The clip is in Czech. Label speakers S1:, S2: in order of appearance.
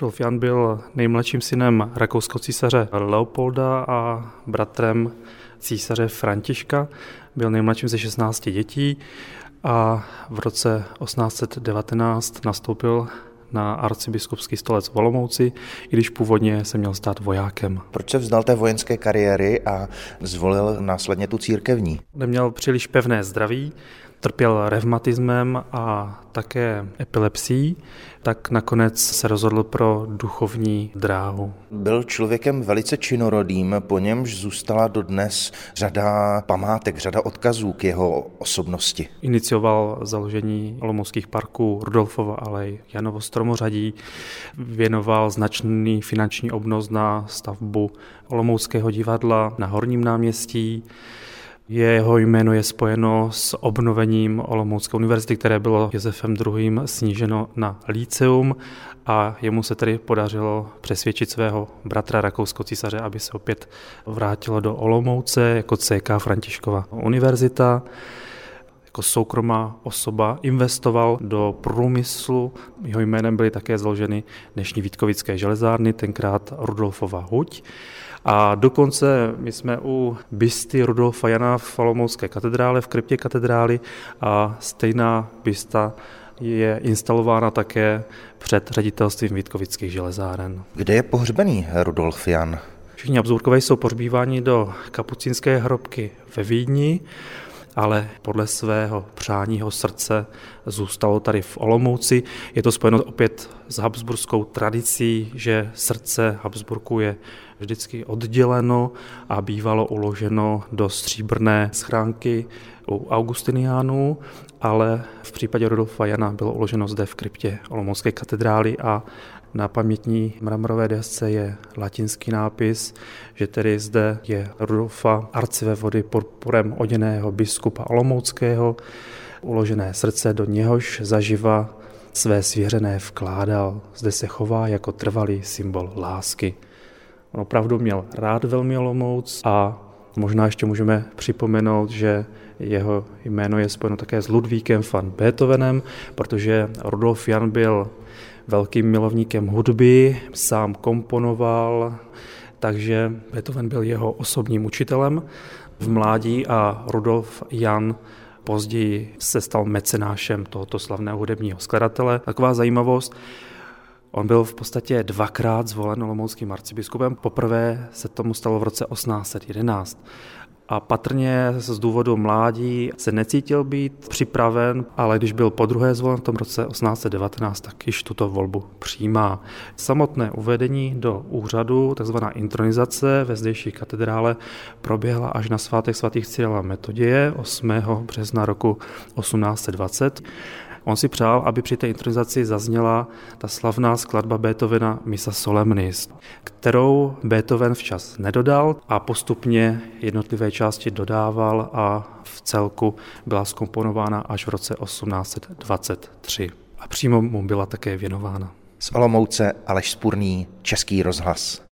S1: Rudolf Jan byl nejmladším synem rakouského císaře Leopolda a bratrem císaře Františka. Byl nejmladším ze 16 dětí a v roce 1819 nastoupil na arcibiskupský stolec v Olomouci, i když původně se měl stát vojákem.
S2: Proč se vzdal té vojenské kariéry a zvolil následně tu církevní?
S1: Neměl příliš pevné zdraví, trpěl revmatismem a také epilepsií, tak nakonec se rozhodl pro duchovní dráhu.
S2: Byl člověkem velice činorodým, po němž zůstala dodnes řada památek, řada odkazů k jeho osobnosti.
S1: Inicioval založení Olomouckých parků, Rudolfova alej, Janovo stromořadí, věnoval značný finanční obnos na stavbu Olomouckého divadla na Horním náměstí, jeho jméno je spojeno s obnovením Olomoucké univerzity, které bylo Josefem II. sníženo na líceum a jemu se tedy podařilo přesvědčit svého bratra rakousko císaře, aby se opět vrátilo do Olomouce jako CK Františkova univerzita jako soukromá osoba investoval do průmyslu. Jeho jménem byly také založeny dnešní Vítkovické železárny, tenkrát Rudolfova huť. A dokonce my jsme u bysty Rudolfa Jana v Falomouské katedrále, v kryptě katedrály a stejná bysta je instalována také před ředitelstvím Vítkovických železáren.
S2: Kde je pohřbený Rudolf Jan?
S1: Všichni Habsburkové jsou pohřbíváni do kapucínské hrobky ve Vídni ale podle svého přáního srdce zůstalo tady v Olomouci. Je to spojeno opět s habsburskou tradicí, že srdce Habsburku je vždycky odděleno a bývalo uloženo do stříbrné schránky u Augustiniánů, ale v případě Rudolfa Jana bylo uloženo zde v kryptě Olomoucké katedrály a na pamětní mramorové desce je latinský nápis, že tedy zde je Rudolfa vody purpurem oděného biskupa Olomouckého, uložené srdce, do něhož zaživa své svěřené vkládal. Zde se chová jako trvalý symbol lásky. On opravdu měl rád velmi Olomouc a možná ještě můžeme připomenout, že jeho jméno je spojeno také s Ludvíkem van Beethovenem, protože Rudolf Jan byl velkým milovníkem hudby, sám komponoval, takže Beethoven byl jeho osobním učitelem v mládí a Rudolf Jan později se stal mecenášem tohoto slavného hudebního skladatele. Taková zajímavost, On byl v podstatě dvakrát zvolen olomouckým arcibiskupem. Poprvé se tomu stalo v roce 1811 a patrně z důvodu mládí se necítil být připraven, ale když byl po druhé zvolen v tom roce 1819, tak již tuto volbu přijímá. Samotné uvedení do úřadu, takzvaná intronizace ve zdejší katedrále, proběhla až na svátek svatých Cyrila Metoděje 8. března roku 1820. On si přál, aby při té intronizaci zazněla ta slavná skladba Beethovena Misa Solemnis, kterou Beethoven včas nedodal a postupně jednotlivé části dodával a v celku byla skomponována až v roce 1823. A přímo mu byla také věnována.
S2: Z Olomouce Aleš Spurný, Český rozhlas.